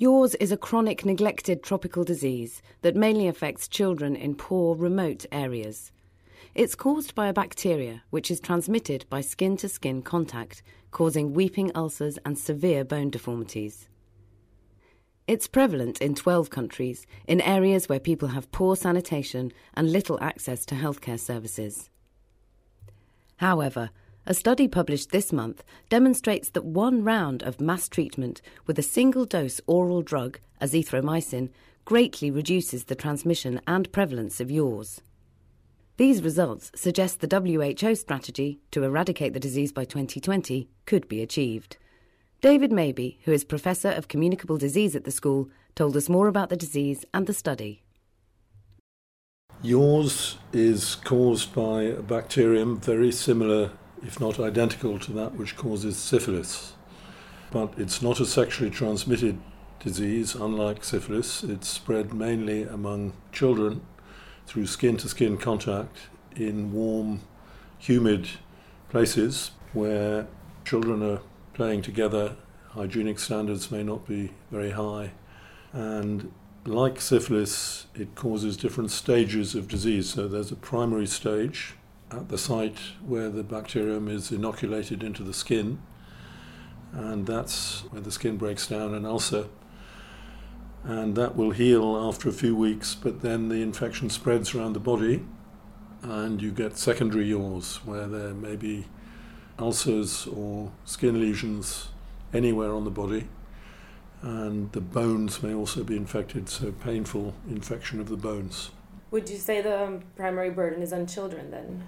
Yaws is a chronic neglected tropical disease that mainly affects children in poor, remote areas. It's caused by a bacteria which is transmitted by skin to skin contact, causing weeping ulcers and severe bone deformities. It's prevalent in 12 countries, in areas where people have poor sanitation and little access to healthcare services. However, a study published this month demonstrates that one round of mass treatment with a single dose oral drug, azithromycin, greatly reduces the transmission and prevalence of yaws. These results suggest the WHO strategy to eradicate the disease by 2020 could be achieved. David Mabey, who is Professor of Communicable Disease at the school, told us more about the disease and the study. Yaws is caused by a bacterium very similar if not identical to that which causes syphilis. But it's not a sexually transmitted disease, unlike syphilis. It's spread mainly among children through skin to skin contact in warm, humid places where children are playing together. Hygienic standards may not be very high. And like syphilis, it causes different stages of disease. So there's a primary stage, at the site where the bacterium is inoculated into the skin, and that's where the skin breaks down an ulcer. And that will heal after a few weeks, but then the infection spreads around the body, and you get secondary yaws where there may be ulcers or skin lesions anywhere on the body. And the bones may also be infected, so painful infection of the bones. Would you say the um, primary burden is on children then?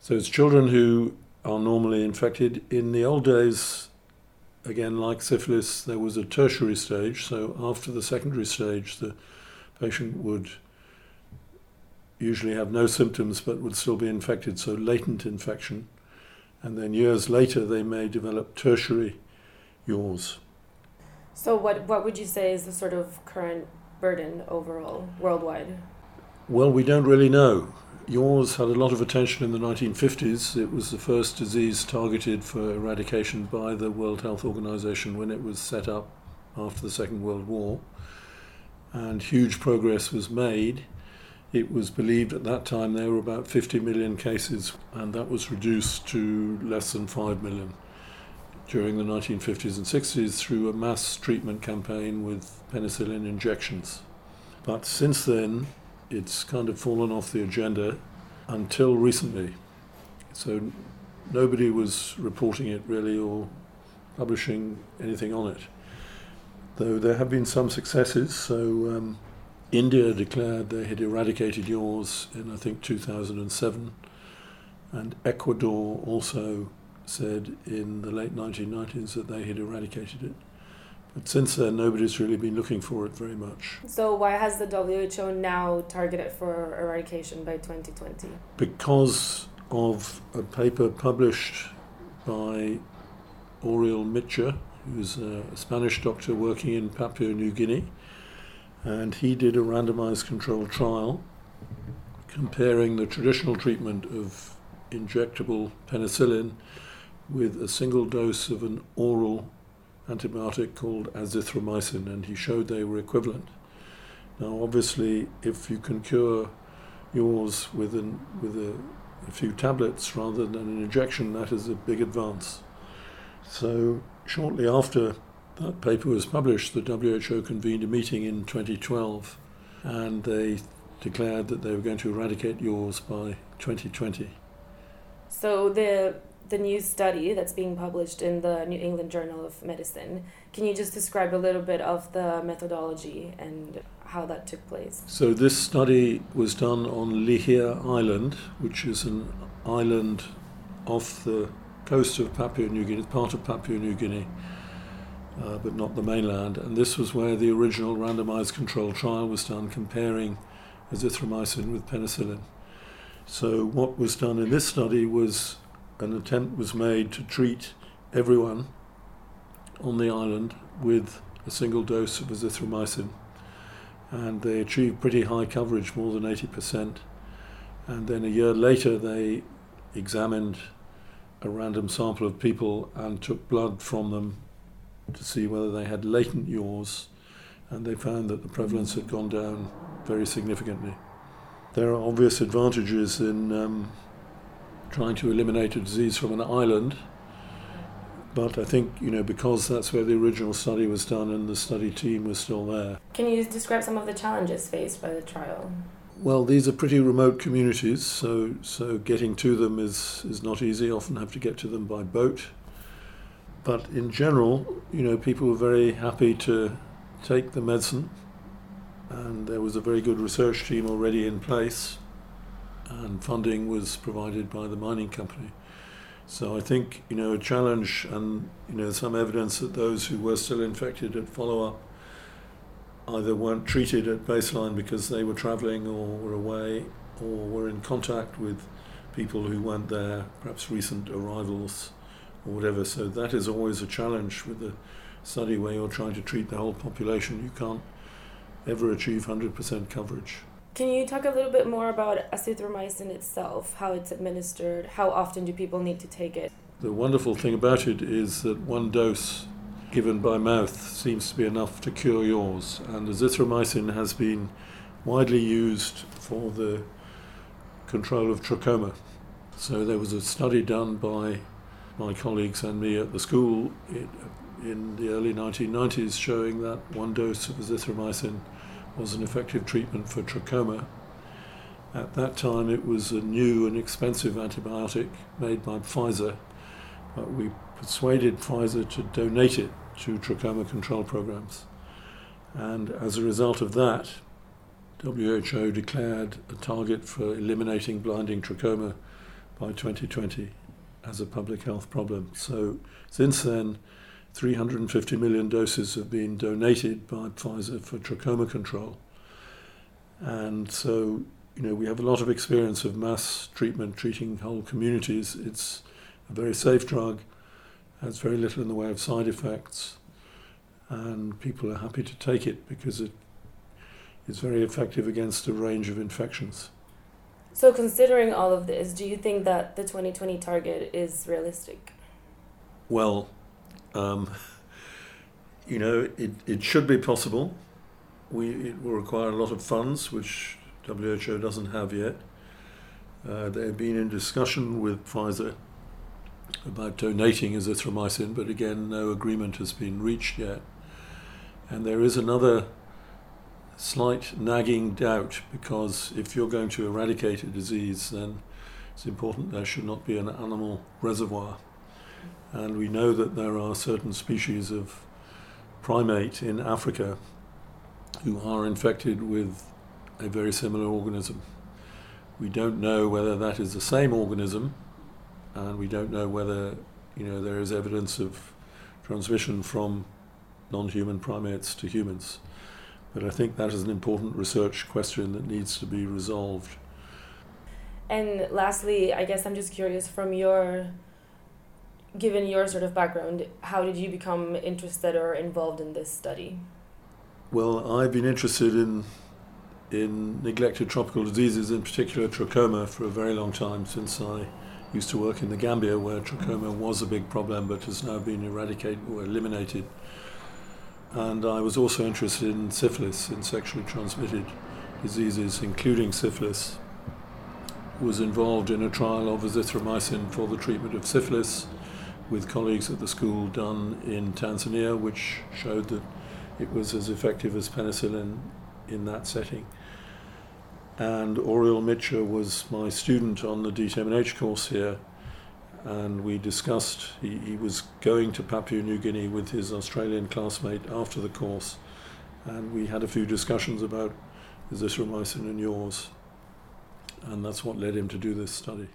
So it's children who are normally infected. In the old days, again, like syphilis, there was a tertiary stage. So after the secondary stage, the patient would usually have no symptoms but would still be infected, so latent infection. And then years later, they may develop tertiary yaws. So, what, what would you say is the sort of current burden overall worldwide? Well, we don't really know. Yaws had a lot of attention in the 1950s. It was the first disease targeted for eradication by the World Health Organization when it was set up after the Second World War. And huge progress was made. It was believed at that time there were about 50 million cases, and that was reduced to less than 5 million during the 1950s and 60s through a mass treatment campaign with penicillin injections. But since then, it's kind of fallen off the agenda until recently. So nobody was reporting it really or publishing anything on it. Though there have been some successes. So um, India declared they had eradicated yaws in, I think, 2007. And Ecuador also said in the late 1990s that they had eradicated it. But since then, nobody's really been looking for it very much. So, why has the WHO now targeted for eradication by 2020? Because of a paper published by Oriol Mitjà, who's a Spanish doctor working in Papua New Guinea, and he did a randomized controlled trial comparing the traditional treatment of injectable penicillin with a single dose of an oral antibiotic called azithromycin, and he showed they were equivalent. Now, obviously, if you can cure yaws with, an, with a, a few tablets rather than an injection, that is a big advance. So, shortly after that paper was published, the WHO convened a meeting in 2012 and they declared that they were going to eradicate yaws by 2020. So the the new study that's being published in the New England Journal of Medicine. Can you just describe a little bit of the methodology and how that took place? So, this study was done on Lihir Island, which is an island off the coast of Papua New Guinea, part of Papua New Guinea, uh, but not the mainland. And this was where the original randomized control trial was done, comparing azithromycin with penicillin. So, what was done in this study was an attempt was made to treat everyone on the island with a single dose of azithromycin. And they achieved pretty high coverage, more than 80%. And then a year later, they examined a random sample of people and took blood from them to see whether they had latent yaws. and they found that the prevalence had gone down very significantly. There are obvious advantages in um, trying to eliminate a disease from an island, but I think, you know, because that's where the original study was done and the study team was still there. Can you describe some of the challenges faced by the trial? Well, these are pretty remote communities, so so getting to them is is not easy. Often have to get to them by boat. But in general, you know, people were very happy to take the medicine, and there was a very good research team already in place, and funding was provided by the mining company. So I think you know a challenge, and you know some evidence that those who were still infected at follow up either weren't treated at baseline because they were travelling or were away or were in contact with people who weren't there, perhaps recent arrivals or whatever. So that is always a challenge with the study where you're trying to treat the whole population. You can't ever achieve 100% coverage. Can you talk a little bit more about azithromycin itself, how it's administered, how often do people need to take it? The wonderful thing about it is that one dose given by mouth seems to be enough to cure yaws. And azithromycin has been widely used for the control of trachoma. So there was a study done by my colleagues and me at the school in the early 1990s showing that one dose of azithromycin was an effective treatment for trachoma. At that time, it was a new and expensive antibiotic made by Pfizer, but we persuaded Pfizer to donate it to trachoma control programs. And as a result of that, WHO declared a target for eliminating blinding trachoma by 2020 as a public health problem. So since then, 350 million doses have been donated by Pfizer for trachoma control. And so, you know, we have a lot of experience of mass treatment, treating whole communities. It's a very safe drug has very little in the way of side effects, and people are happy to take it because it is very effective against a range of infections. So, considering all of this, do you think that the 2020 target is realistic? Well, um, you know, it, it should be possible. We, it will require a lot of funds, which WHO doesn't have yet. Uh, they've been in discussion with Pfizer about donating azithromycin, but again, no agreement has been reached yet. And there is another slight nagging doubt because if you're going to eradicate a disease, then it's important there should not be an animal reservoir. And we know that there are certain species of primate in Africa who are infected with a very similar organism. We don't know whether that is the same organism and we don't know whether you know there is evidence of transmission from non-human primates to humans. But I think that is an important research question that needs to be resolved. And lastly, I guess I'm just curious from your given your sort of background, how did you become interested or involved in this study? Well, I've been interested in in neglected tropical diseases, in particular trachoma, for a very long time since I used to work in the Gambia where trachoma was a big problem but has now been eradicated or eliminated. And I was also interested in syphilis, in sexually transmitted diseases, including syphilis. Was involved in a trial of azithromycin for the treatment of syphilis with colleagues at the school done in Tanzania, which showed that it was as effective as penicillin in that setting and Oriol Mitjà was my student on the DTM&H course here, and we discussed, he, he was going to Papua New Guinea with his Australian classmate after the course, and we had a few discussions about azithromycin and yaws, and that's what led him to do this study.